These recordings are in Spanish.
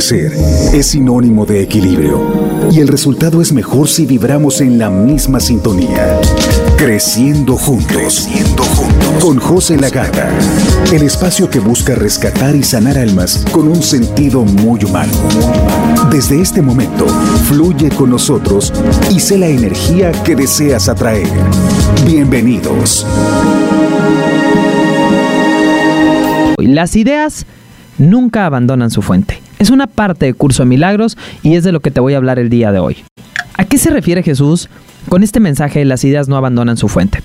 Crecer es sinónimo de equilibrio y el resultado es mejor si vibramos en la misma sintonía. Creciendo juntos. Creciendo juntos. Con José Lagarda. El espacio que busca rescatar y sanar almas con un sentido muy humano. Desde este momento, fluye con nosotros y sé la energía que deseas atraer. Bienvenidos. Las ideas nunca abandonan su fuente. Es una parte de Curso de Milagros y es de lo que te voy a hablar el día de hoy. ¿A qué se refiere Jesús con este mensaje de las ideas no abandonan su fuente?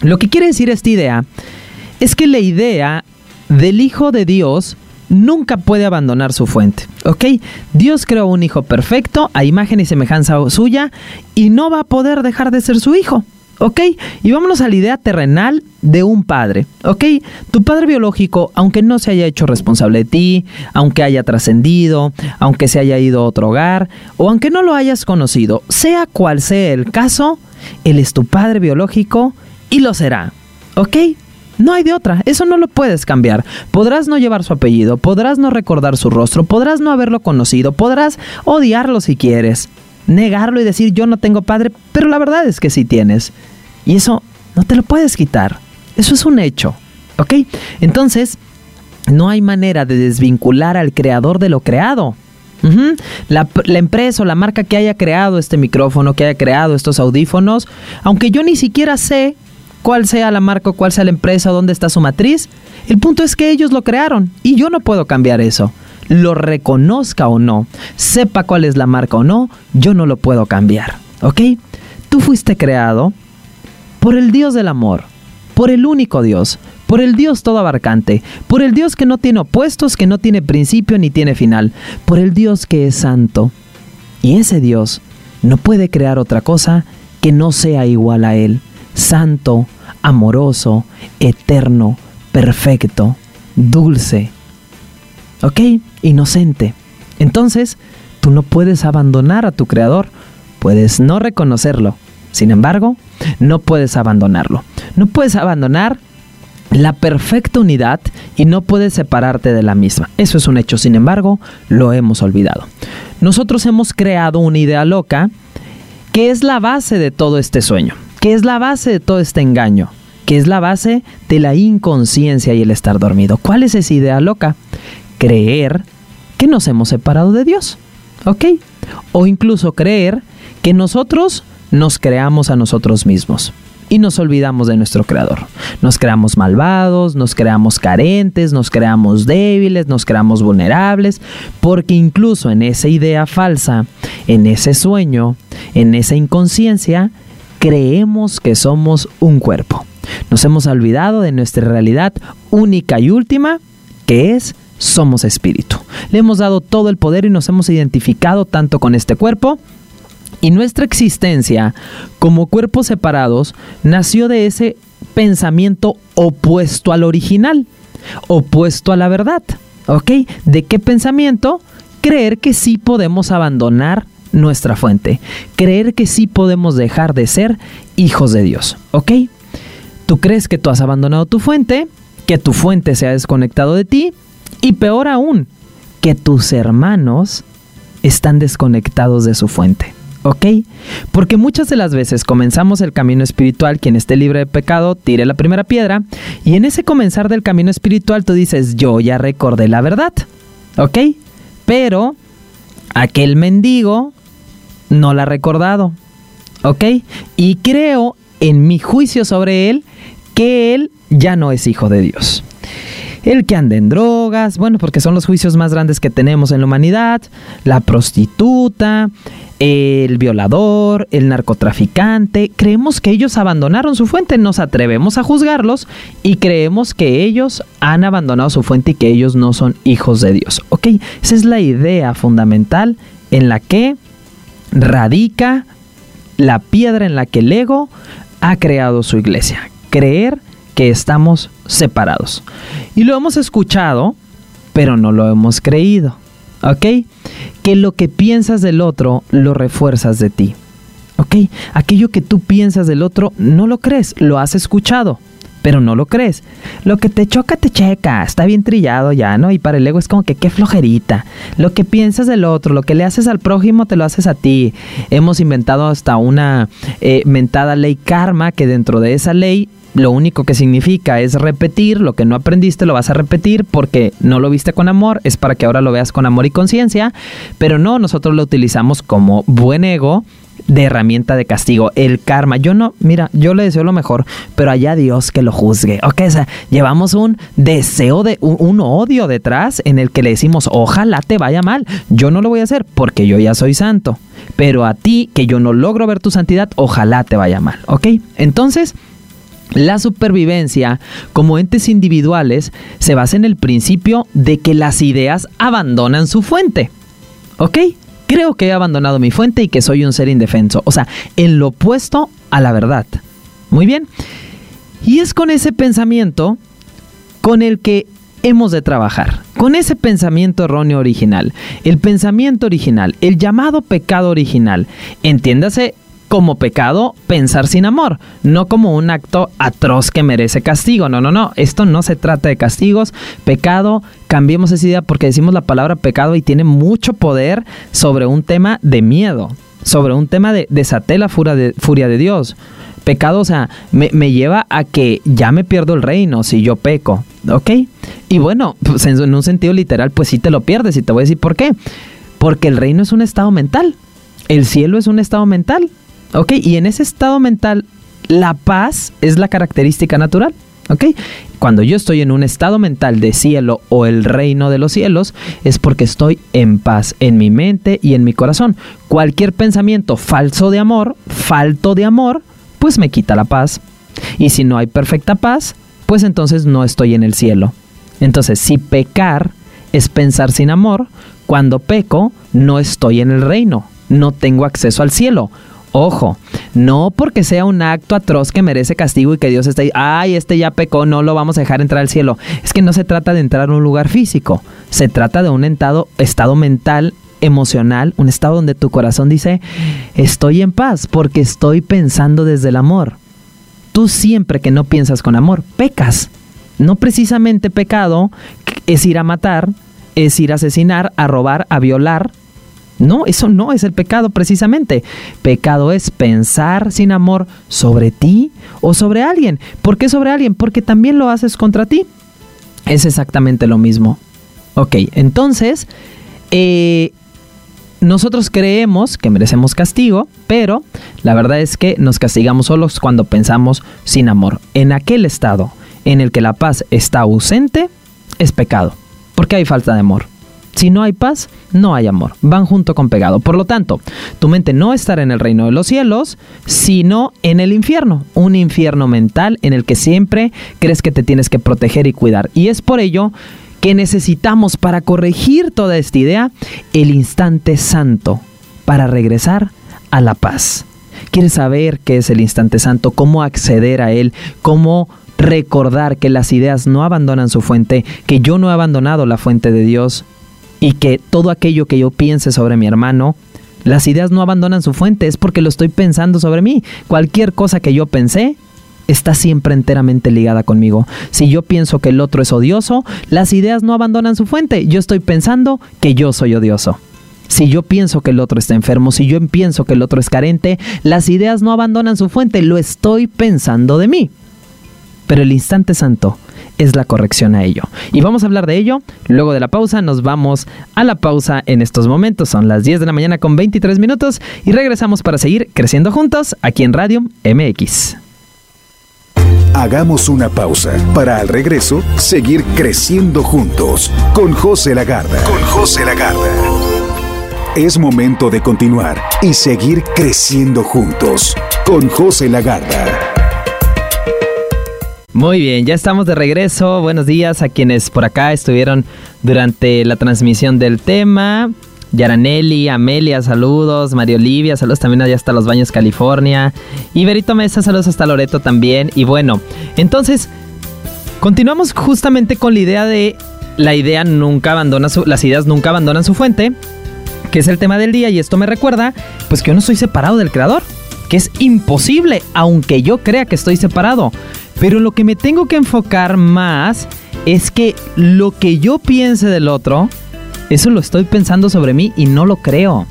Lo que quiere decir esta idea es que la idea del Hijo de Dios nunca puede abandonar su fuente, ¿ok? Dios creó un hijo perfecto a imagen y semejanza suya y no va a poder dejar de ser su hijo. ¿Ok? Y vámonos a la idea terrenal de un padre. ¿Ok? Tu padre biológico, aunque no se haya hecho responsable de ti, aunque haya trascendido, aunque se haya ido a otro hogar, o aunque no lo hayas conocido, sea cual sea el caso, él es tu padre biológico y lo será. ¿Ok? No hay de otra, eso no lo puedes cambiar. Podrás no llevar su apellido, podrás no recordar su rostro, podrás no haberlo conocido, podrás odiarlo si quieres, negarlo y decir yo no tengo padre, pero la verdad es que sí tienes. Y eso no te lo puedes quitar. Eso es un hecho. ¿Ok? Entonces, no hay manera de desvincular al creador de lo creado. la, empresa o la marca que haya creado este micrófono, que haya creado estos audífonos, aunque yo ni siquiera sé cuál sea la marca o cuál sea la empresa o dónde está su matriz, el punto es que ellos lo crearon y yo no puedo cambiar eso. Lo reconozca o no, sepa cuál es la marca o no, yo no lo puedo cambiar. ¿Ok? Tú fuiste creado por el Dios del amor, por el único Dios, por el Dios todo abarcante, por el Dios que no tiene opuestos, que no tiene principio ni tiene final, por el Dios que es santo. Y ese Dios no puede crear otra cosa que no sea igual a Él, santo, amoroso, eterno, perfecto, dulce, ¿ok? Inocente. Entonces, tú no puedes abandonar a tu Creador, puedes no reconocerlo, sin embargo, no puedes abandonarlo. No puedes abandonar la perfecta unidad y no puedes separarte de la misma. Eso es un hecho, sin embargo, lo hemos olvidado. Nosotros hemos creado una idea loca que es la base de todo este sueño, que es la base de todo este engaño, que es la base de la inconsciencia y el estar dormido. ¿Cuál es esa idea loca? Creer que nos hemos separado de Dios, ¿ok? O incluso creer que nosotros nos creamos a nosotros mismos y nos olvidamos de nuestro creador. Nos creamos malvados, nos creamos carentes, nos creamos débiles, nos creamos vulnerables, porque incluso en esa idea falsa, en ese sueño, en esa inconsciencia, creemos que somos un cuerpo. Nos hemos olvidado de nuestra realidad única y última, que es somos espíritu. Le hemos dado todo el poder y nos hemos identificado tanto con este cuerpo y nuestra existencia como cuerpos separados nació de ese pensamiento opuesto al original, opuesto a la verdad. ¿Ok? ¿De qué pensamiento? Creer que sí podemos abandonar nuestra fuente, creer que sí podemos dejar de ser hijos de Dios. ¿Ok? Tú crees que tú has abandonado tu fuente, que tu fuente se ha desconectado de ti y peor aún, que tus hermanos están desconectados de su fuente. ¿Ok? Porque muchas de las veces comenzamos el camino espiritual, quien esté libre de pecado, tire la primera piedra, y en ese comenzar del camino espiritual tú dices, yo ya recordé la verdad, ¿ok? Pero aquel mendigo no la ha recordado, ¿ok? Y creo en mi juicio sobre él que él ya no es hijo de Dios el que anda en drogas, bueno, porque son los juicios más grandes que tenemos en la humanidad, la prostituta, el violador, el narcotraficante, creemos que ellos abandonaron su fuente, nos atrevemos a juzgarlos y creemos que ellos han abandonado su fuente y que ellos no son hijos de Dios. Ok, esa es la idea fundamental en la que radica la piedra en la que el ego ha creado su iglesia. Creer que estamos separados. Y lo hemos escuchado, pero no lo hemos creído. ¿Ok? Que lo que piensas del otro lo refuerzas de ti. ¿Ok? Aquello que tú piensas del otro no lo crees, lo has escuchado, pero no lo crees. Lo que te choca, te checa. Está bien trillado ya, ¿no? Y para el ego es como que qué flojerita. Lo que piensas del otro, lo que le haces al prójimo, te lo haces a ti. Hemos inventado hasta una eh, mentada ley karma que dentro de esa ley lo único que significa es repetir lo que no aprendiste, lo vas a repetir porque no lo viste con amor, es para que ahora lo veas con amor y conciencia, pero no, nosotros lo utilizamos como buen ego de herramienta de castigo, el karma. Yo no, mira, yo le deseo lo mejor, pero allá Dios que lo juzgue. Ok, o sea, llevamos un deseo de un, odio detrás en el que le decimos, ojalá te vaya mal. Yo no lo voy a hacer porque yo ya soy santo, pero a ti que yo no logro ver tu santidad, ojalá te vaya mal. Ok, entonces. La supervivencia como entes individuales se basa en el principio de que las ideas abandonan su fuente. ¿Ok? creo que he abandonado mi fuente y que soy un ser indefenso. O sea, en lo opuesto a la verdad. Muy bien. Y es con ese pensamiento con el que hemos de trabajar. Con ese pensamiento erróneo original. El pensamiento original, el llamado pecado original. Entiéndase como pecado pensar sin amor, no como un acto atroz que merece castigo. No, no, no. Esto no se trata de castigos. Pecado, cambiemos esa idea porque decimos la palabra pecado y tiene mucho poder sobre un tema de miedo, sobre un tema de desaté la furia de, Dios. Pecado, o sea, me, me, lleva a que ya me pierdo el reino si yo peco, ¿ok? Y bueno, pues en un sentido literal, pues sí te lo pierdes y te voy a decir por qué. Porque el reino es un estado mental. El cielo es un estado mental. ¿Ok? Y en ese estado mental, la paz es la característica natural. ¿Ok? Cuando yo estoy en un estado mental de cielo o el reino de los cielos, es porque estoy en paz en mi mente y en mi corazón. Cualquier pensamiento falso de amor, falto de amor, pues me quita la paz. Y si no hay perfecta paz, pues entonces no estoy en el cielo. Entonces, si pecar es pensar sin amor, cuando peco, no estoy en el reino, no tengo acceso al cielo Ojo, no porque sea un acto atroz que merece castigo y que Dios esté, ay, este ya pecó, no lo vamos a dejar entrar al cielo. Es que no se trata de entrar a un lugar físico, se trata de un estado, estado mental emocional, un estado donde tu corazón dice, estoy en paz porque estoy pensando desde el amor. Tú siempre que no piensas con amor, pecas. No precisamente pecado es ir a matar, es ir a asesinar, a robar, a violar, no, eso no es el pecado precisamente. Pecado es pensar sin amor sobre ti o sobre alguien. ¿Por qué sobre alguien? Porque también lo haces contra ti. Es exactamente lo mismo. Ok, entonces, eh, nosotros creemos que merecemos castigo, pero la verdad es que nos castigamos solos cuando pensamos sin amor. En aquel estado en el que la paz está ausente, es pecado, porque hay falta de amor. Si no hay paz, no hay amor. Van junto con pegado. Por lo tanto, tu mente no estará en el reino de los cielos, sino en el infierno. Un infierno mental en el que siempre crees que te tienes que proteger y cuidar. Y es por ello que necesitamos para corregir toda esta idea el instante santo para regresar a la paz. ¿Quieres saber qué es el instante santo? ¿Cómo acceder a él? ¿Cómo recordar que las ideas no abandonan su fuente? Que yo no he abandonado la fuente de Dios y que todo aquello que yo piense sobre mi hermano, las ideas no abandonan su fuente, es porque lo estoy pensando sobre mí. Cualquier cosa que yo pensé está siempre enteramente ligada conmigo. Si yo pienso que el otro es odioso, las ideas no abandonan su fuente. Yo estoy pensando que yo soy odioso. Si yo pienso que el otro está enfermo, si yo pienso que el otro es carente, las ideas no abandonan su fuente, lo estoy pensando de mí. Pero el instante santo es la corrección a ello. Y vamos a hablar de ello luego de la pausa. Nos vamos a la pausa en estos momentos. Son las 10 de la mañana con 23 minutos y regresamos para seguir creciendo juntos aquí en Radio MX. Hagamos una pausa para al regreso seguir creciendo juntos con José Lagarda. Con José Lagarda. Es momento de continuar y seguir creciendo juntos con José Lagarda. Muy bien, ya estamos de regreso. Buenos días a quienes por acá estuvieron durante la transmisión del tema. Yaranelli, Amelia, saludos. Mario Olivia, saludos también allá hasta Los Baños, California. Y Berito Mesa, saludos hasta Loreto también. Y bueno, entonces, continuamos justamente con la idea de la idea nunca abandona su, las ideas nunca abandonan su fuente, que es el tema del día. Y esto me recuerda, pues que yo no soy separado del creador, que es imposible, aunque yo crea que estoy separado. Pero lo que me tengo que enfocar más es que lo que yo piense del otro, eso lo estoy pensando sobre mí y no lo creo.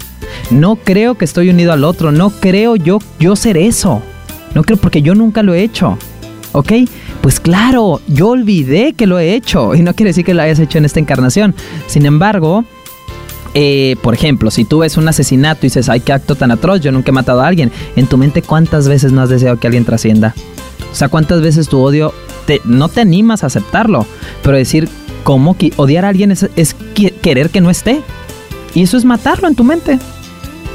No creo que estoy unido al otro, no creo yo yo ser eso. No creo porque yo nunca lo he hecho. ¿Ok? Pues claro, yo olvidé que lo he hecho y no quiere decir que lo hayas hecho en esta encarnación. Sin embargo, eh, por ejemplo, si tú ves un asesinato y dices, ay, qué acto tan atroz, yo nunca he matado a alguien, en tu mente, ¿cuántas veces no has deseado que alguien trascienda? O sea, ¿cuántas veces tu odio te, no te animas a aceptarlo? Pero decir, ¿cómo que odiar a alguien es, querer que no esté? Y eso es matarlo en tu mente.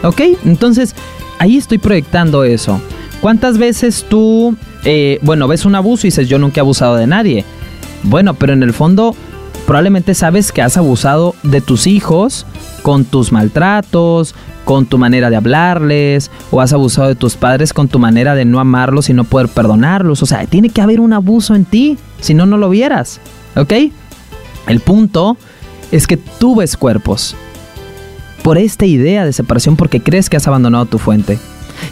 ¿Ok? Entonces, ahí estoy proyectando eso. ¿Cuántas veces tú, eh, bueno, ves un abuso y dices, yo nunca he abusado de nadie? Bueno, pero en el fondo probablemente sabes que has abusado de tus hijos con tus maltratos, con tu manera de hablarles, o has abusado de tus padres con tu manera de no amarlos y no poder perdonarlos. O sea, tiene que haber un abuso en ti, si no, no lo vieras. ¿Ok? El punto es que tú ves cuerpos por esta idea de separación porque crees que has abandonado tu fuente.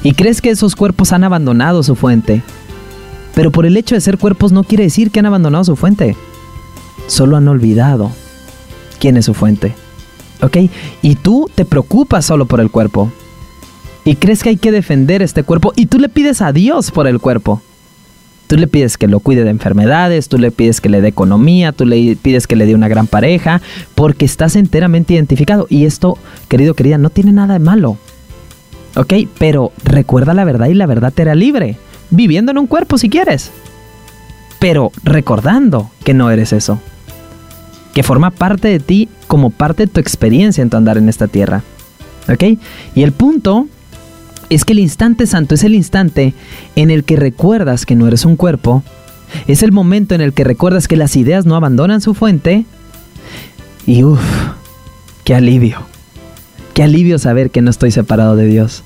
Y crees que esos cuerpos han abandonado su fuente. Pero por el hecho de ser cuerpos no quiere decir que han abandonado su fuente. Solo han olvidado quién es su fuente. ¿Ok? Y tú te preocupas solo por el cuerpo. Y crees que hay que defender este cuerpo y tú le pides a Dios por el cuerpo. Tú le pides que lo cuide de enfermedades, tú le pides que le dé economía, tú le pides que le dé una gran pareja, porque estás enteramente identificado. Y esto, querido, querida, no tiene nada de malo. ¿Ok? Pero recuerda la verdad y la verdad te hará libre. Viviendo en un cuerpo si quieres. Pero recordando que no eres eso. Que forma parte de ti como parte de tu experiencia en tu andar en esta tierra. ¿Ok? Y el punto es que el instante santo es el instante en el que recuerdas que no eres un cuerpo, es el momento en el que recuerdas que las ideas no abandonan su fuente y uff, qué alivio, qué alivio saber que no estoy separado de Dios,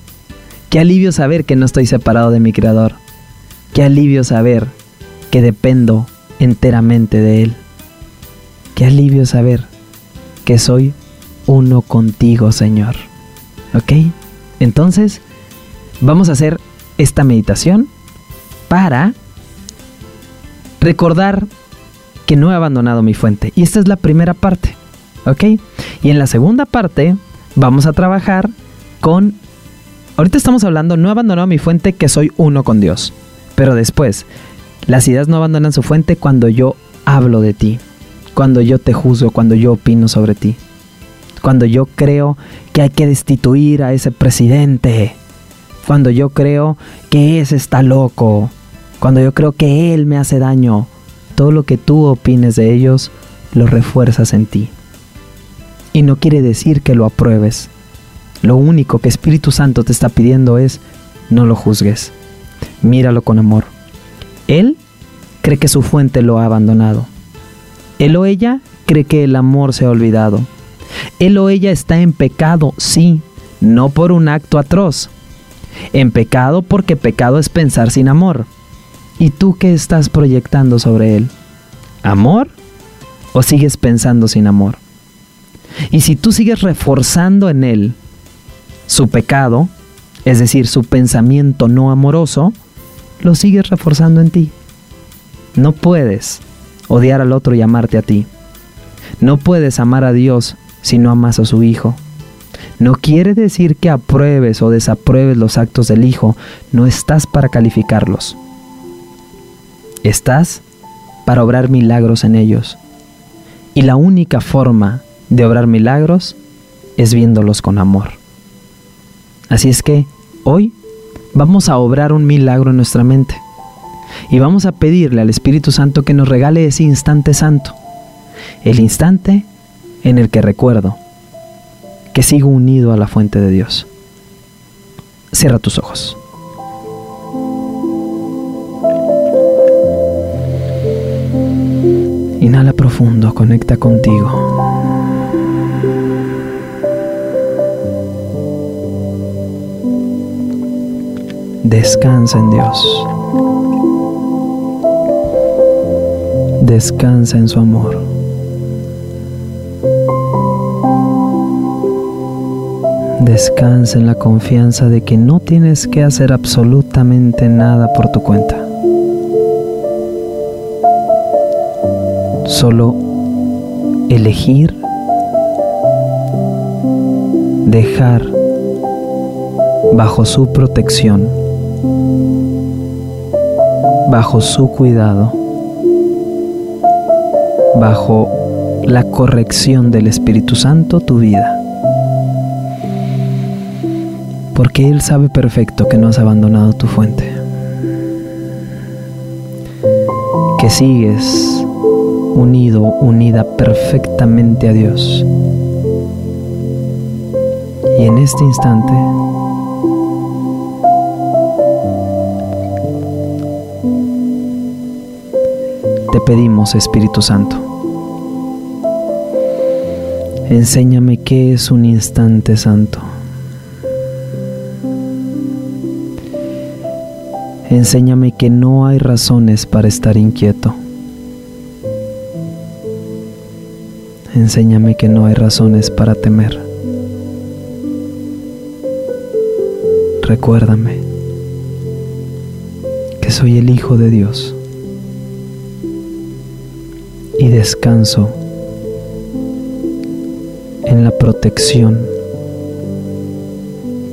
qué alivio saber que no estoy separado de mi Creador, qué alivio saber dependo enteramente de Él, qué alivio saber que soy uno contigo, Señor. ¿Ok? Entonces, vamos a hacer esta meditación para recordar que no he abandonado mi fuente. Y esta es la primera parte, ¿ok? Y en la segunda parte vamos a trabajar con... Ahorita estamos hablando, no he abandonado mi fuente, que soy uno con Dios. Pero después, las ideas no abandonan su fuente cuando yo hablo de ti, cuando yo te juzgo, cuando yo opino sobre ti, cuando yo creo que hay que destituir a ese presidente, cuando yo creo que ese está loco, cuando yo creo que él me hace daño, todo lo que tú opines de ellos lo refuerzas en ti. Y no quiere decir que lo apruebes. Lo único que Espíritu Santo te está pidiendo es no lo juzgues. Míralo con amor. Él cree que su fuente lo ha abandonado. Él o ella cree que el amor se ha olvidado. Él o ella está en pecado, sí, no por un acto atroz, en pecado porque pecado es pensar sin amor. ¿Y tú qué estás proyectando sobre él? ¿Amor o sigues pensando sin amor? Y si tú sigues reforzando en él su pecado, es decir, su pensamiento no amoroso, lo sigues reforzando en ti. No puedes odiar al otro y amarte a ti. No puedes amar a Dios si no amas a su Hijo. No quiere decir que apruebes o desapruebes los actos del Hijo, no estás para calificarlos. Estás para obrar milagros en ellos. Y la única forma de obrar milagros es viéndolos con amor. Así es que hoy vamos a obrar un milagro en nuestra mente. Y vamos a pedirle al Espíritu Santo que nos regale ese instante santo. El instante en el que recuerdo que sigo unido a la fuente de Dios. Cierra tus ojos. Inhala profundo, conecta contigo. Descansa en Dios. Descansa en su amor. Descansa en la confianza de que no tienes que hacer absolutamente nada por tu cuenta. Solo elegir, dejar bajo su protección, bajo su cuidado, bajo la corrección del Espíritu Santo tu vida. Porque Él sabe perfecto que no has abandonado tu fuente. Que sigues unido, unida perfectamente a Dios. Y en este instante pedimos, Espíritu Santo, enséñame qué es un instante santo. Enséñame que no hay razones para estar inquieto. Enséñame que no hay razones para temer. Recuérdame que soy el Hijo de Dios y descanso en la protección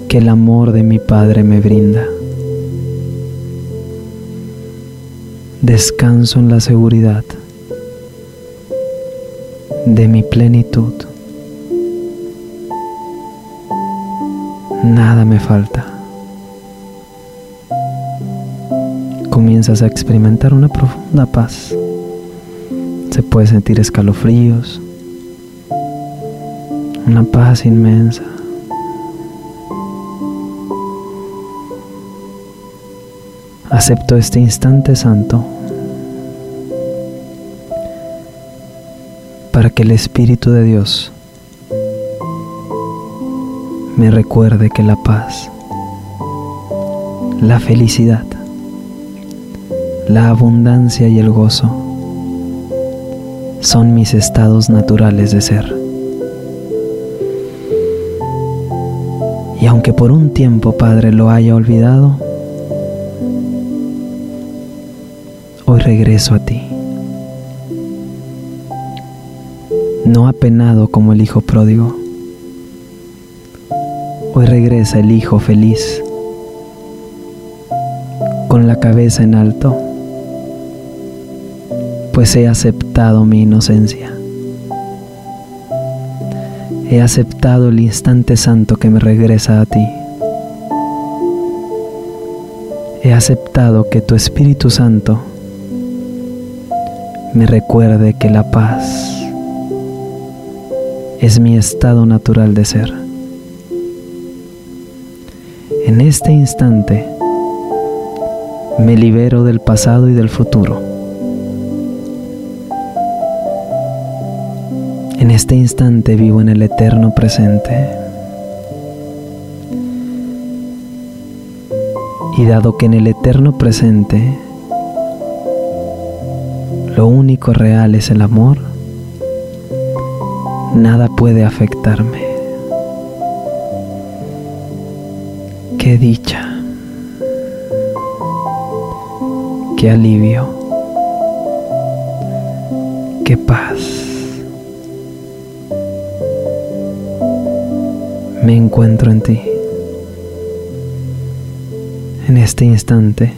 que el amor de mi Padre me brinda. Descanso en la seguridad de mi plenitud. Nada me falta. Comienzas a experimentar una profunda paz. Se puede sentir escalofríos, una paz inmensa. Acepto este instante santo para que el Espíritu de Dios me recuerde que la paz, la felicidad, la abundancia y el gozo son mis estados naturales de ser. Y aunque por un tiempo, Padre, lo haya olvidado, hoy regreso a ti. no apenado como el hijo pródigo. Hoy regresa el hijo feliz, con la cabeza en alto, pues he aceptado mi inocencia. He aceptado el instante santo que me regresa a ti. He aceptado que tu Espíritu Santo me recuerde que la paz es mi estado natural de ser. En este instante me libero del pasado y del futuro. Este instante vivo en el eterno presente. Y dado que en el eterno presente lo único real es el amor, nada puede afectarme. Qué dicha, qué alivio, qué paz. Me encuentro en ti. En este instante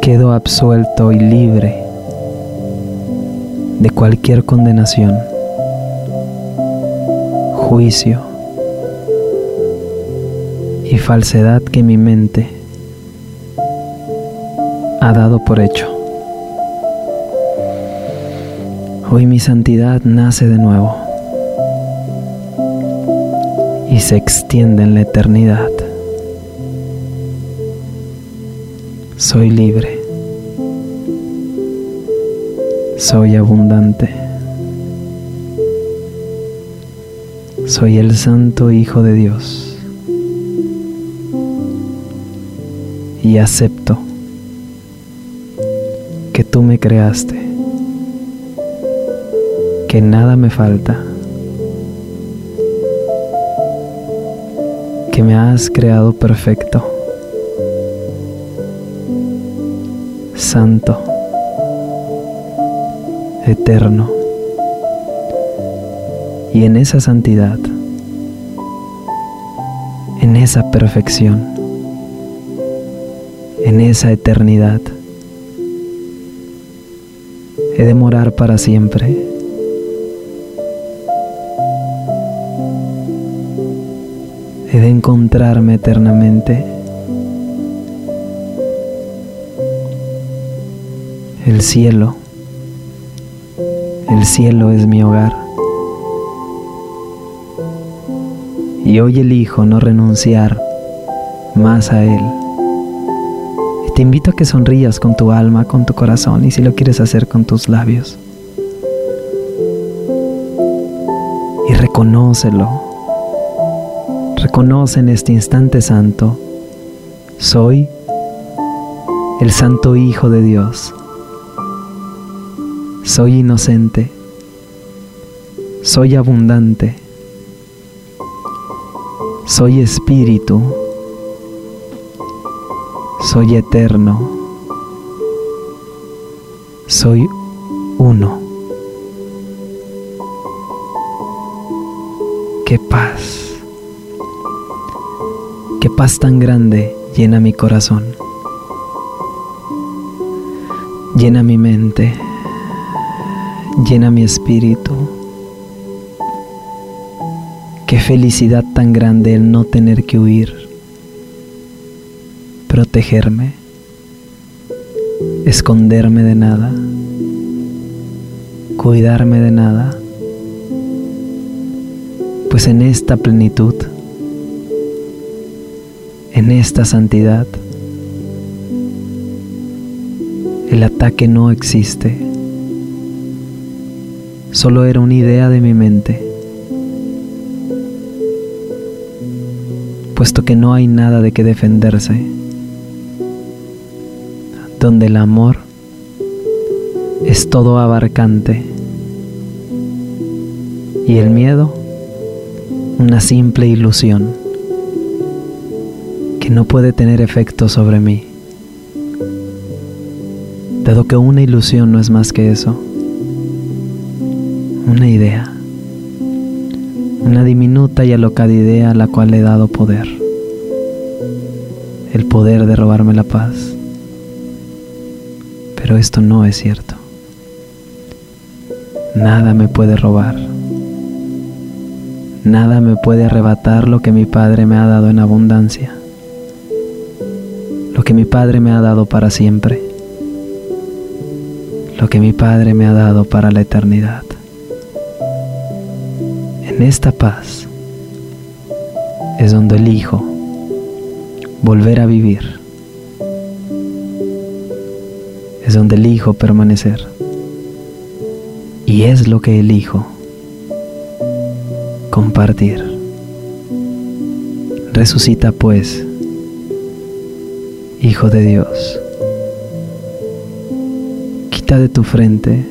quedo absuelto y libre de cualquier condenación, juicio y falsedad que mi mente ha dado por hecho. Hoy mi santidad nace de nuevo se extiende en la eternidad. Soy libre soy abundante. Soy el Santo Hijo de Dios. Y acepto que tú me creaste, que nada me falta, has creado perfecto, santo eterno. Y en esa santidad, en esa perfección, en esa eternidad, he de morar para siempre. De encontrarme eternamente. El cielo, el cielo es mi hogar. Y hoy elijo no renunciar más a Él. te invito a que sonrías con tu alma, con tu corazón y si lo quieres hacer con tus labios. Y reconócelo. Reconoce en este instante santo, soy el Santo Hijo de Dios. Soy inocente. Soy abundante soy espíritu, soy eterno, soy uno. Qué paz, paz tan grande llena mi corazón, llena mi mente, llena mi espíritu. Qué felicidad tan grande el no tener que huir, protegerme, esconderme de nada, cuidarme de nada, pues en esta plenitud, en esta santidad, el ataque no existe, solo era una idea de mi mente. Puesto que no hay nada de que defenderse, donde el amor es todo abarcante. Y el miedo una simple ilusión no puede tener efecto sobre mí, dado que una ilusión no es más que eso, una idea una diminuta y alocada idea a la cual he dado poder, el poder de robarme la paz. Pero esto no es cierto. Nada me puede robar. Nada me puede arrebatar lo que mi Padre me ha dado en abundancia. Que mi Padre me ha dado para siempre. Lo que mi Padre me ha dado para la eternidad en esta paz es donde elijo volver a vivir. Es donde elijo permanecer. Y es lo que elijo compartir. Resucita pues, Hijo de Dios. Quita de tu frente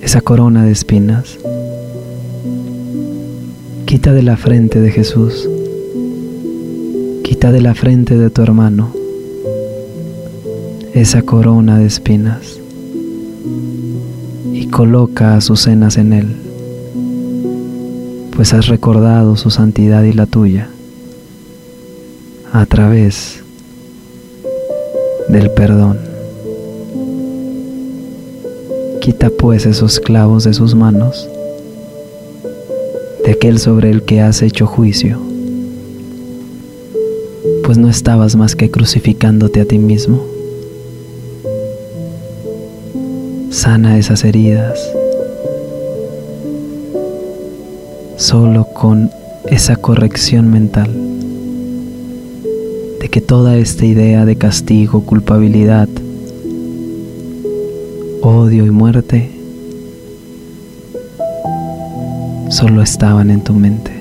esa corona de espinas. Quita de la frente de Jesús. Quita de la frente de tu hermano esa corona de espinas y coloca a sus cenas en él, pues has recordado su santidad y la tuya a través del perdón. Quita pues esos clavos de sus manos, de aquel sobre el que has hecho juicio, pues no estabas más que crucificándote a ti mismo. Sana esas heridas, solo con esa corrección mental que toda esta idea de castigo, culpabilidad, odio y muerte solo estaban en tu mente.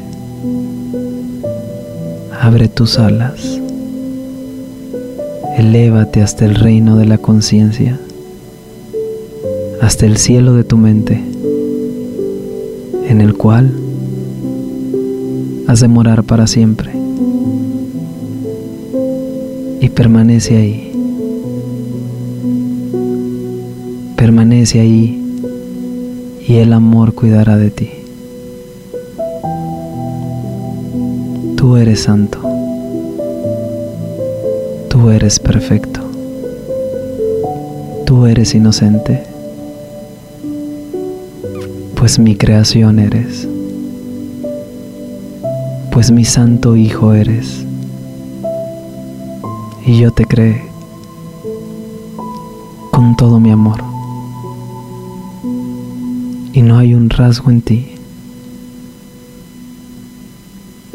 Abre tus alas, elévate hasta el reino de la conciencia, hasta el cielo de tu mente, en el cual has de morar para siempre. Permanece ahí Permanece ahí y el amor cuidará de ti. Tú eres santo. Tú eres perfecto. Tú eres inocente. Pues mi creación eres. Pues mi santo Hijo eres. Y yo te creé con todo mi amor. Y no hay un rasgo en ti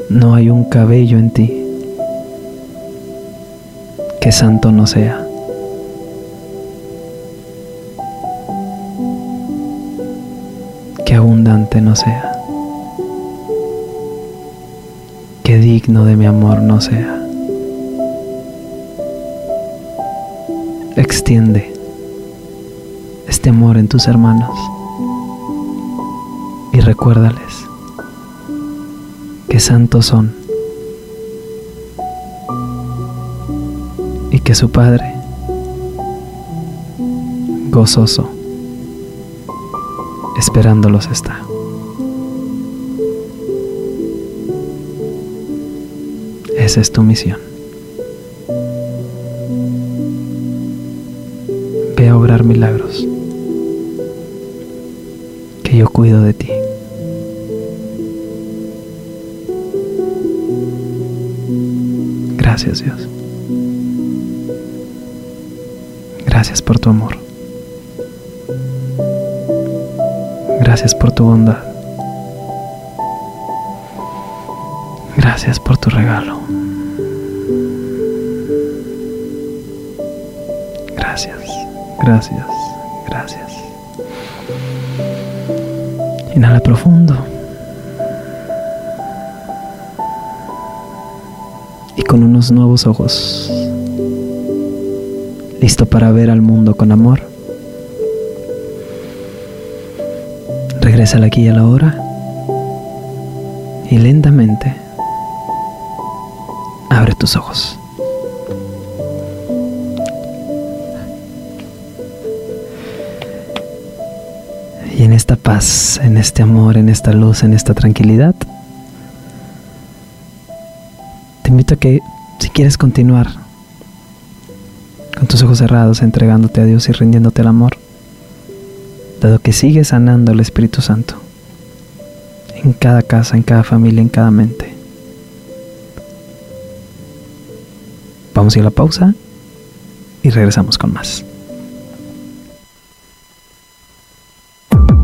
no hay un cabello en ti que santo no sea. Que abundante no sea. Que digno de mi amor no sea. Extiende este amor en tus hermanos y recuérdales santos son y que su Padre, gozoso, esperándolos está. Esa es tu misión. Gracias Dios. Gracias por tu amor. Gracias por tu bondad. Gracias por tu regalo. Gracias, gracias, gracias. Inhala profundo. Con unos nuevos ojos, listo para ver al mundo con amor. Regresa aquí a la hora y lentamente abre tus ojos. Y en esta paz, en este amor, en esta luz, en esta tranquilidad, que si quieres continuar con tus ojos cerrados, entregándote a Dios y rindiéndote al amor, dado que sigue sanando el Espíritu Santo en cada casa, en cada familia, en cada mente. Vamos a ir a la pausa y regresamos con más.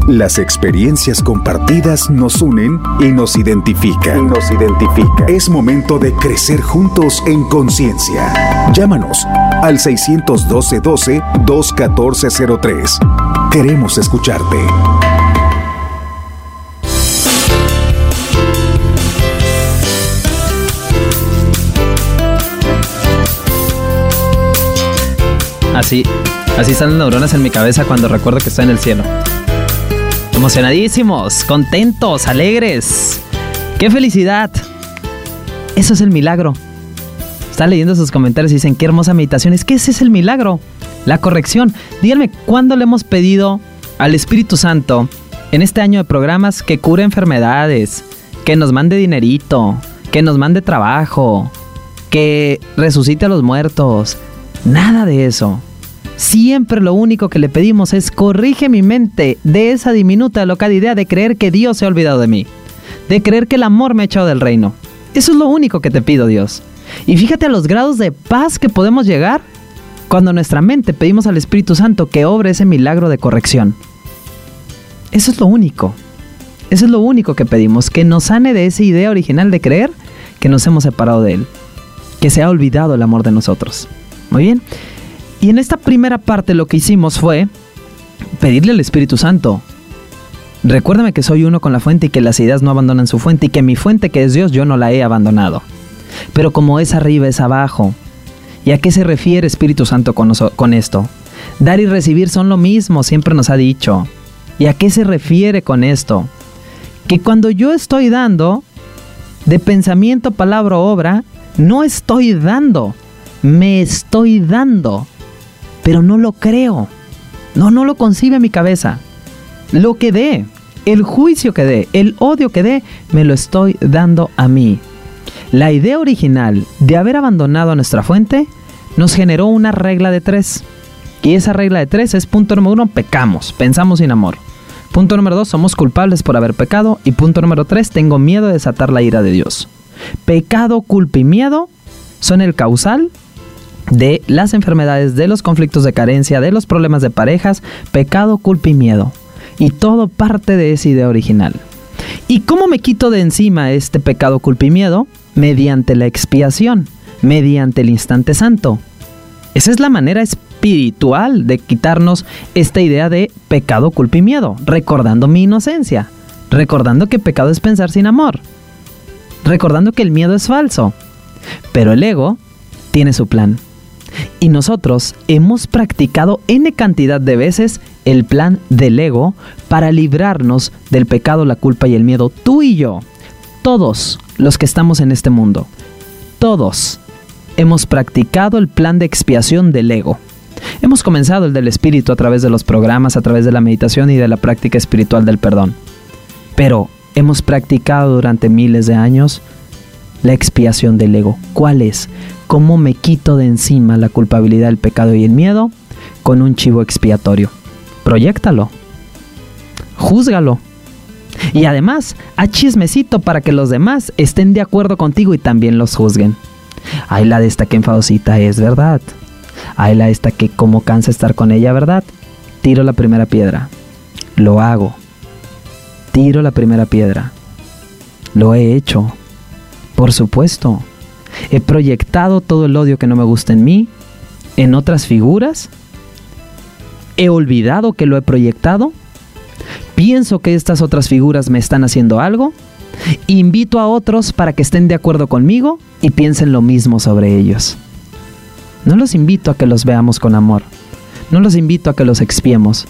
Las experiencias compartidas nos unen y nos identifican. nos identifica. Es momento de crecer juntos en conciencia. Llámanos al 612-12-214-03. Queremos escucharte. Así, así están las neuronas en mi cabeza cuando recuerdo que estoy en el cielo. Emocionadísimos, contentos, alegres. ¡Qué felicidad! Eso es el milagro. Están leyendo sus comentarios y dicen, qué hermosa meditación. Es que ese es el milagro, la corrección. Díganme, ¿cuándo le hemos pedido al Espíritu Santo en este año de programas que cure enfermedades, que nos mande dinerito, que nos mande trabajo, que resucite a los muertos? Nada de eso. Siempre lo único que le pedimos es corrige mi mente de esa diminuta loca idea de creer que Dios se ha olvidado de mí, de creer que el amor me ha echado del reino. Eso es lo único que te pido, Dios. Y fíjate a los grados de paz que podemos llegar cuando nuestra mente pedimos al Espíritu Santo que obre ese milagro de corrección. Eso es lo único. Eso es lo único que pedimos, que nos sane de esa idea original de creer que nos hemos separado de Él, que se ha olvidado el amor de nosotros. Muy bien. Y en esta primera parte lo que hicimos fue pedirle al Espíritu Santo. Recuérdame que soy uno con la fuente y que las ideas no abandonan su fuente y que mi fuente que es Dios yo no la he abandonado. Pero como es arriba es abajo. ¿Y a qué se refiere Espíritu Santo con, esto? Dar y recibir son lo mismo, siempre nos ha dicho. ¿Y a qué se refiere con esto? Que cuando yo estoy dando, de pensamiento, palabra, obra, no estoy dando, me estoy dando pero no lo creo. No, no lo concibe mi cabeza. Lo que dé, el juicio que dé, el odio que dé, me lo estoy dando a mí. La idea original de haber abandonado a nuestra fuente nos generó una regla de tres. Y esa regla de tres es punto número uno, pecamos, pensamos sin amor. Punto número dos, somos culpables por haber pecado. Y punto número tres, tengo miedo de desatar la ira de Dios. Pecado, culpa y miedo son el causal de las enfermedades, de los conflictos de carencia, de los problemas de parejas, pecado, culpa y miedo. Y todo parte de esa idea original. ¿Y cómo me quito de encima este pecado, culpa y miedo? Mediante la expiación, mediante el instante santo. Esa es la manera espiritual de quitarnos esta idea de pecado, culpa y miedo, recordando mi inocencia, recordando que pecado es pensar sin amor, recordando que el miedo es falso. Pero el ego tiene su plan. Y nosotros hemos practicado n cantidad de veces el plan del ego para librarnos del pecado, la culpa y el miedo. Tú y yo, todos los que estamos en este mundo, todos hemos practicado el plan de expiación del ego. Hemos comenzado el del espíritu a través de los programas, a través de la meditación y de la práctica espiritual del perdón. Pero hemos practicado durante miles de años la expiación del ego. ¿Cuál es? ¿Cómo me quito de encima la culpabilidad, el pecado y el miedo? Con un chivo expiatorio. Proyéctalo. Júzgalo. Y además, a chismecito para que los demás estén de acuerdo contigo y también los juzguen. Ay, la de esta que enfadosita es, ¿verdad? Ay, la de esta que como cansa estar con ella, ¿verdad? Tiro la primera piedra. Lo hago. Tiro la primera piedra. Lo he hecho. Por supuesto. He proyectado todo el odio que no me gusta en mí, en otras figuras. He olvidado que lo he proyectado. Pienso que estas otras figuras me están haciendo algo. Invito a otros para que estén de acuerdo conmigo y piensen lo mismo sobre ellos. No los invito a que los veamos con amor. No los invito a que los expiemos.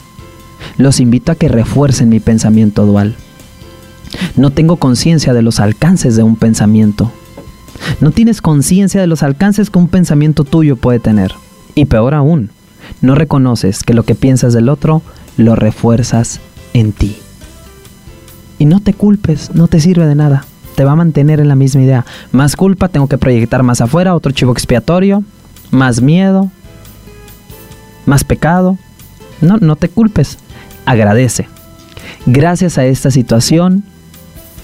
Los invito a que refuercen mi pensamiento dual. No tengo conciencia de los alcances de un pensamiento. No tienes conciencia de los alcances que un pensamiento tuyo puede tener. Y peor aún, no reconoces que lo que piensas del otro lo refuerzas en ti. Y no te culpes, no te sirve de nada. Te va a mantener en la misma idea. Más culpa, tengo que proyectar más afuera, otro chivo expiatorio, más miedo, más pecado. No, no te culpes. Agradece. Gracias a esta situación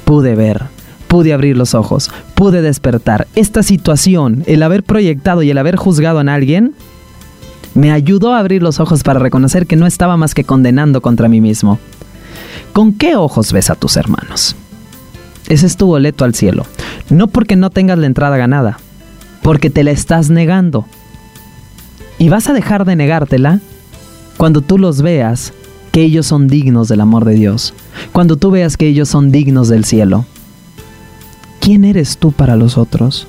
pude ver, pude abrir los ojos, pude despertar. Esta situación, el haber proyectado y el haber juzgado en alguien, me ayudó a abrir los ojos para reconocer que no estaba más que condenando contra mí mismo. ¿Con qué ojos ves a tus hermanos? Ese es tu boleto al cielo. No porque no tengas la entrada ganada, porque te la estás negando. Y vas a dejar de negártela cuando tú los veas que ellos son dignos del amor de Dios, cuando tú veas que ellos son dignos del cielo. ¿Quién eres tú para los otros?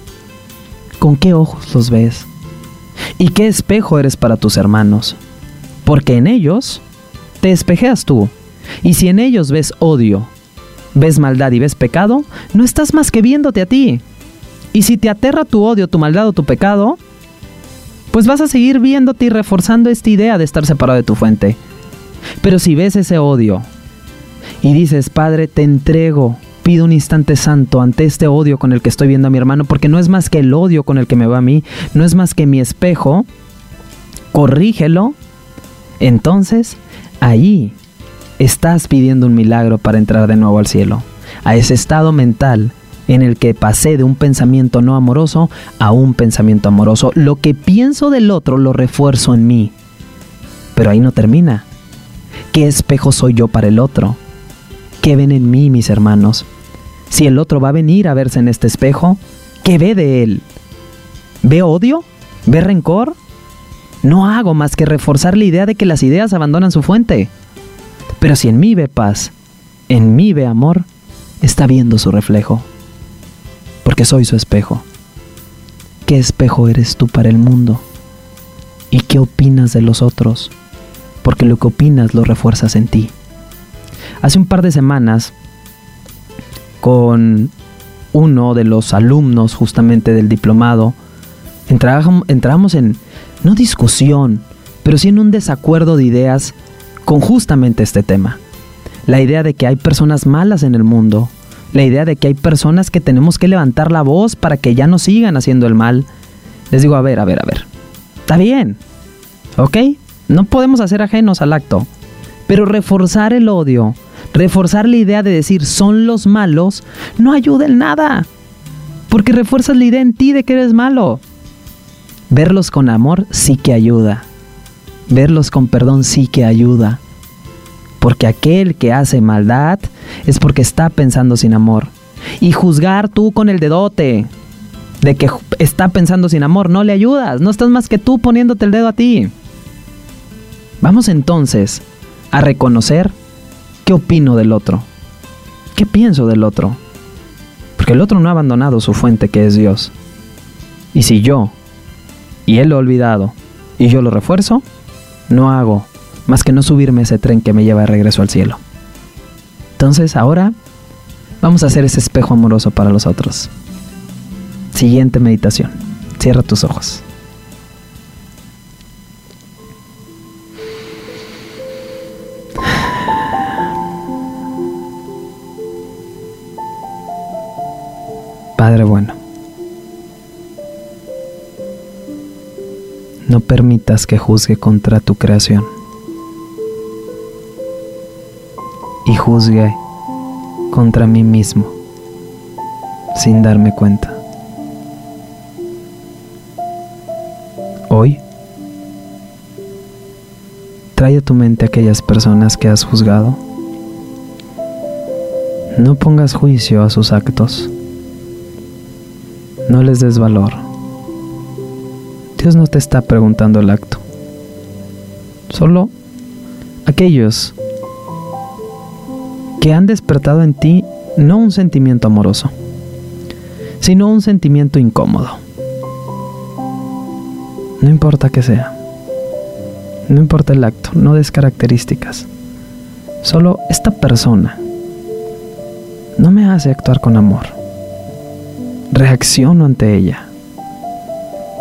¿Con qué ojos los ves? ¿Y qué espejo eres para tus hermanos? Porque en ellos te espejeas tú. Y si en ellos ves odio, ves maldad y ves pecado, no estás más que viéndote a ti. Y si te aterra tu odio, tu maldad o tu pecado, pues vas a seguir viéndote y reforzando esta idea de estar separado de tu fuente. Pero si ves ese odio y dices, Padre, te entrego, pido un instante santo ante este odio con el que estoy viendo a mi hermano, porque no es más que el odio con el que me va a mí, no es más que mi espejo, corrígelo, entonces ahí estás pidiendo un milagro para entrar de nuevo al cielo, a ese estado mental en el que pasé de un pensamiento no amoroso a un pensamiento amoroso. Lo que pienso del otro lo refuerzo en mí. Pero ahí no termina. ¿Qué espejo soy yo para el otro? ¿Qué ven en mí mis hermanos? Si el otro va a venir a verse en este espejo, ¿qué ve de él? ¿Ve odio? ¿Ve rencor? No hago más que reforzar la idea de que las ideas abandonan su fuente. Pero si en mí ve paz, en mí ve amor, está viendo su reflejo. Porque soy su espejo. ¿Qué espejo eres tú para el mundo? ¿Y qué opinas de los otros? Porque lo que opinas lo refuerzas en ti. Hace un par de semanas, con uno de los alumnos justamente del diplomado, entramos en, no discusión, pero sí en un desacuerdo de ideas con justamente este tema. La idea de que hay personas malas en el mundo, la idea de que hay personas que tenemos que levantar la voz para que ya no sigan haciendo el mal. Les digo, a ver, a ver, a ver. Está bien, ¿ok? No podemos hacer ajenos al acto. Pero reforzar el odio, reforzar la idea de decir son los malos, no ayuda en nada. Porque refuerzas la idea en ti de que eres malo. Verlos con amor sí que ayuda. Verlos con perdón sí que ayuda. Porque aquel que hace maldad es porque está pensando sin amor. Y juzgar tú con el dedote de que está pensando sin amor no le ayudas. No estás más que tú poniéndote el dedo a ti. Vamos entonces a reconocer qué opino del otro. ¿Qué pienso del otro? Porque el otro no ha abandonado su fuente que es Dios. Y si yo y él lo ha olvidado y yo lo refuerzo, no hago más que no subirme ese tren que me lleva de regreso al cielo. Entonces ahora vamos a hacer ese espejo amoroso para los otros. Siguiente meditación. Cierra tus ojos. Padre bueno. No permitas que juzgue contra tu creación. Y juzgue contra mí mismo sin darme cuenta. Hoy, trae a tu mente aquellas personas que has juzgado. No pongas juicio a sus actos. No les des valor. Dios no te está preguntando el acto. Solo aquellos que han despertado en ti no un sentimiento amoroso, sino un sentimiento incómodo. No importa que sea. No importa el acto, no des características. Solo esta persona no me hace actuar con amor. Reacciono ante ella.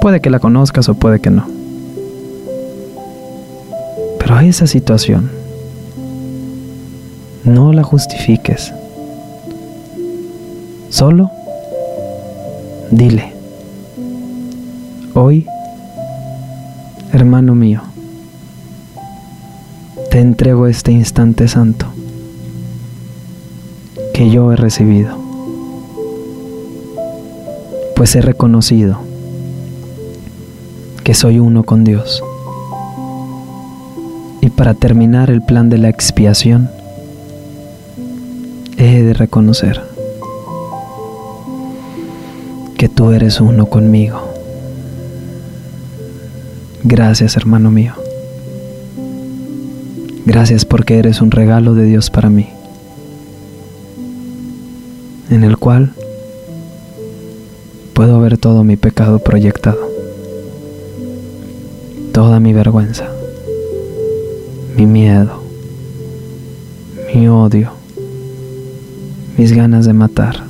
Puede que la conozcas o puede que no. Pero a esa situación, no la justifiques. Solo dile, hoy, hermano mío, te entrego este instante santo que yo he recibido, pues he reconocido que soy uno con Dios. Y para terminar el plan de la expiación, he de reconocer que tú eres uno conmigo. Gracias, hermano mío. Gracias porque eres un regalo de Dios para mí, en el cual puedo ver todo mi pecado proyectado toda mi vergüenza, mi miedo, mi odio, mis ganas de matar.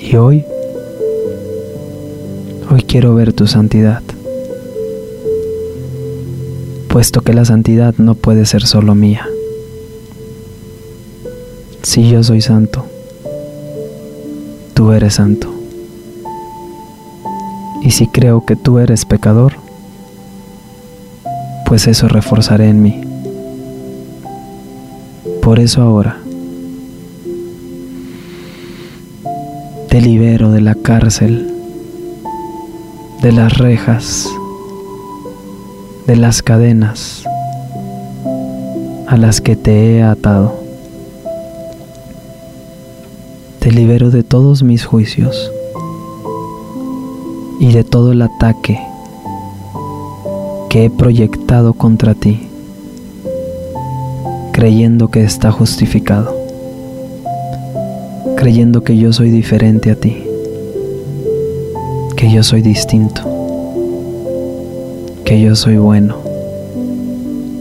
Y hoy, hoy quiero ver tu santidad, puesto que la santidad no puede ser solo mía. Si yo soy santo, eres santo. Y si creo que tú eres pecador, pues eso reforzaré en mí. Por eso ahora te libero de la cárcel, de las rejas, de las cadenas a las que te he atado. Te libero de todos mis juicios y de todo el ataque que he proyectado contra ti, creyendo que está justificado, creyendo que yo soy diferente a ti, que yo soy distinto, que yo soy bueno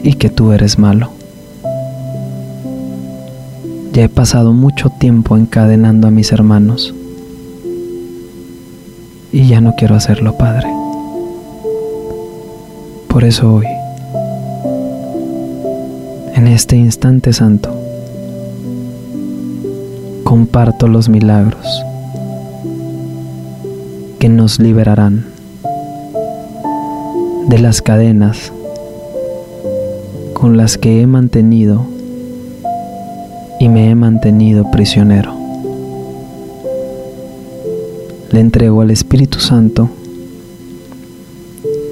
y que tú eres malo. Ya he pasado mucho tiempo encadenando a mis hermanos y ya no quiero hacerlo, Padre. Por eso hoy, en este instante santo, comparto los milagros que nos liberarán de las cadenas con las que he mantenido y me he mantenido prisionero. Le entrego al Espíritu Santo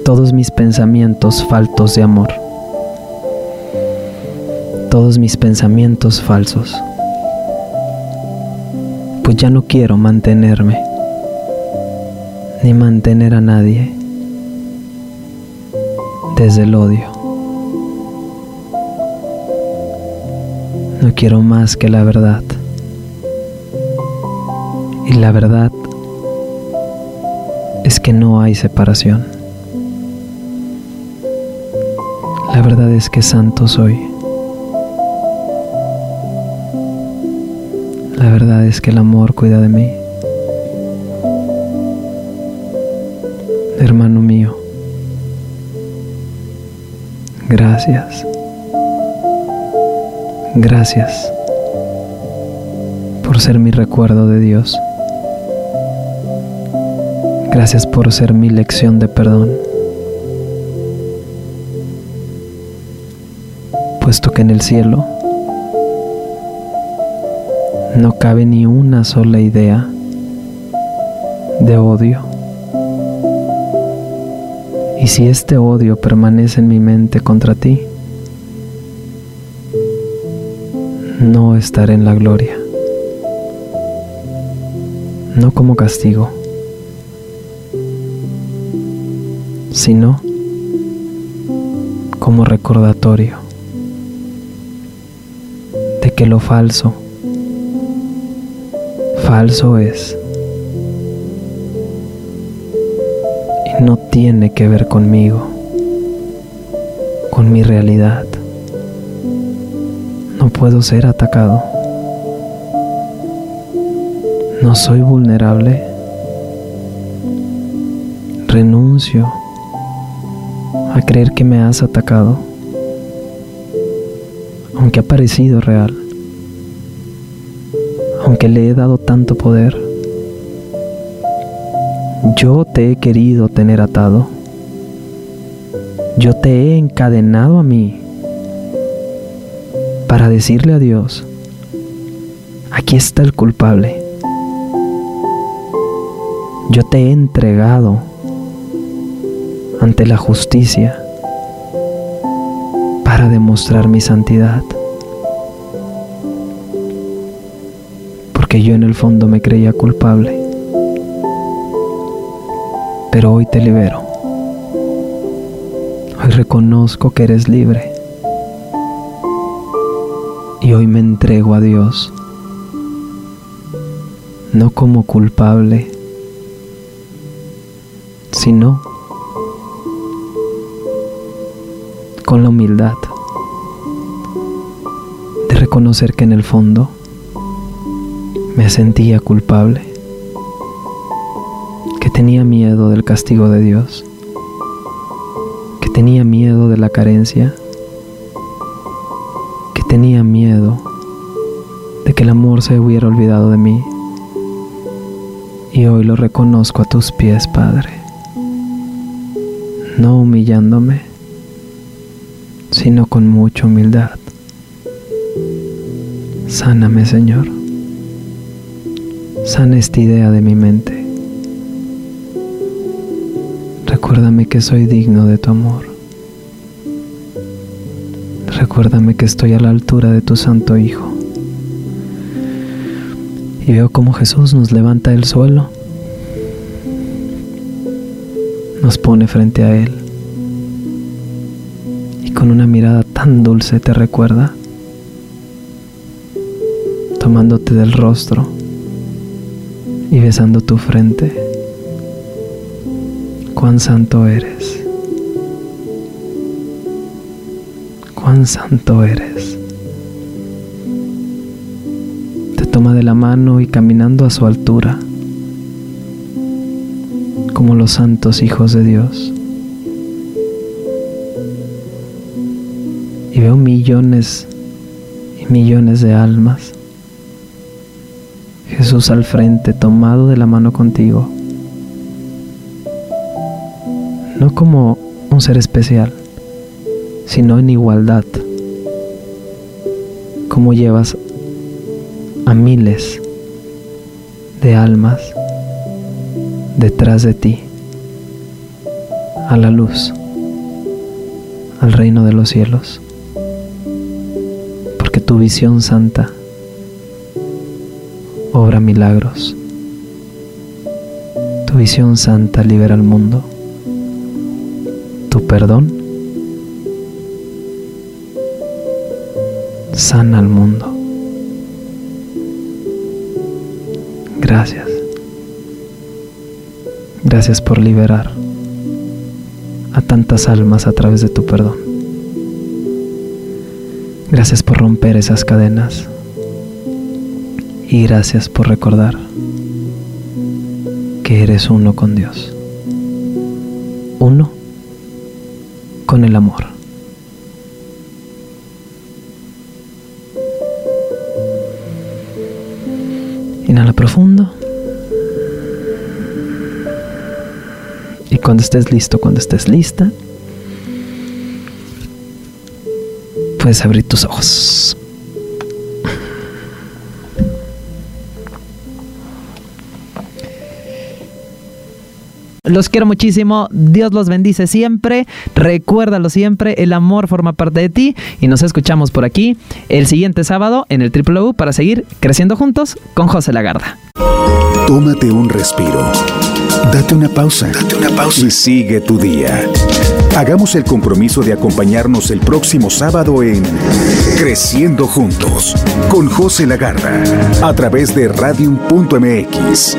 todos mis pensamientos faltos de amor, todos mis pensamientos falsos, pues ya no quiero mantenerme ni mantener a nadie desde el odio. No quiero más que la verdad. Y la verdad es que no hay separación. La verdad es que santo soy. La verdad es que el amor cuida de mí. Hermano mío, gracias. Gracias por ser mi recuerdo de Dios. Gracias por ser mi lección de perdón. Puesto que en el cielo no cabe ni una sola idea de odio. Y si este odio permanece en mi mente contra ti, no estaré en la gloria, no como castigo, sino como recordatorio de que lo falso, falso es y no tiene que ver conmigo, con mi realidad puedo ser atacado. No soy vulnerable. Renuncio a creer que me has atacado, aunque ha parecido real, aunque le he dado tanto poder. Yo te he querido tener atado. Yo te he encadenado a mí para decirle a Dios, aquí está el culpable. Yo te he entregado ante la justicia para demostrar mi santidad. Porque yo en el fondo me creía culpable. Pero hoy te libero. Hoy reconozco que eres libre y hoy me entrego a Dios, no como culpable, sino con la humildad de reconocer que en el fondo me sentía culpable, que tenía miedo del castigo de Dios, que tenía miedo de la carencia tenía miedo de que el amor se hubiera olvidado de mí. Y hoy lo reconozco a tus pies, Padre. No humillándome, sino con mucha humildad. Sáname, Señor. Sana esta idea de mi mente. Recuérdame que soy digno de tu amor. Recuérdame que estoy a la altura de tu Santo Hijo. Y veo como Jesús nos levanta del suelo, nos pone frente a Él y con una mirada tan dulce te recuerda, tomándote del rostro y besando tu frente, cuán santo eres. Cuán santo eres. Te toma de la mano y caminando a su altura, como los santos hijos de Dios, y veo millones y millones de almas. Jesús al frente, tomado de la mano contigo. No como un ser especial, sino en igualdad. Como llevas a miles de almas detrás de ti, a la luz, al reino de los cielos, porque tu visión santa obra milagros, tu visión santa libera al mundo, tu perdón sana al mundo. Gracias. Gracias por liberar a tantas almas a través de tu perdón. Gracias por romper esas cadenas. Y gracias por recordar que eres uno con Dios. Uno con el amor. Inhala profundo. Y cuando estés listo, cuando estés lista, puedes abrir tus ojos. Los quiero muchísimo. Dios los bendice siempre. Recuérdalo siempre. El amor forma parte de ti. Y nos escuchamos por aquí el siguiente sábado en el Triple U para seguir creciendo juntos con José Lagarda. Tómate un respiro. Date una pausa. Date una pausa. Y sigue tu día. Hagamos el compromiso de acompañarnos el próximo sábado en Creciendo Juntos con José Lagarda a través de radium.mx.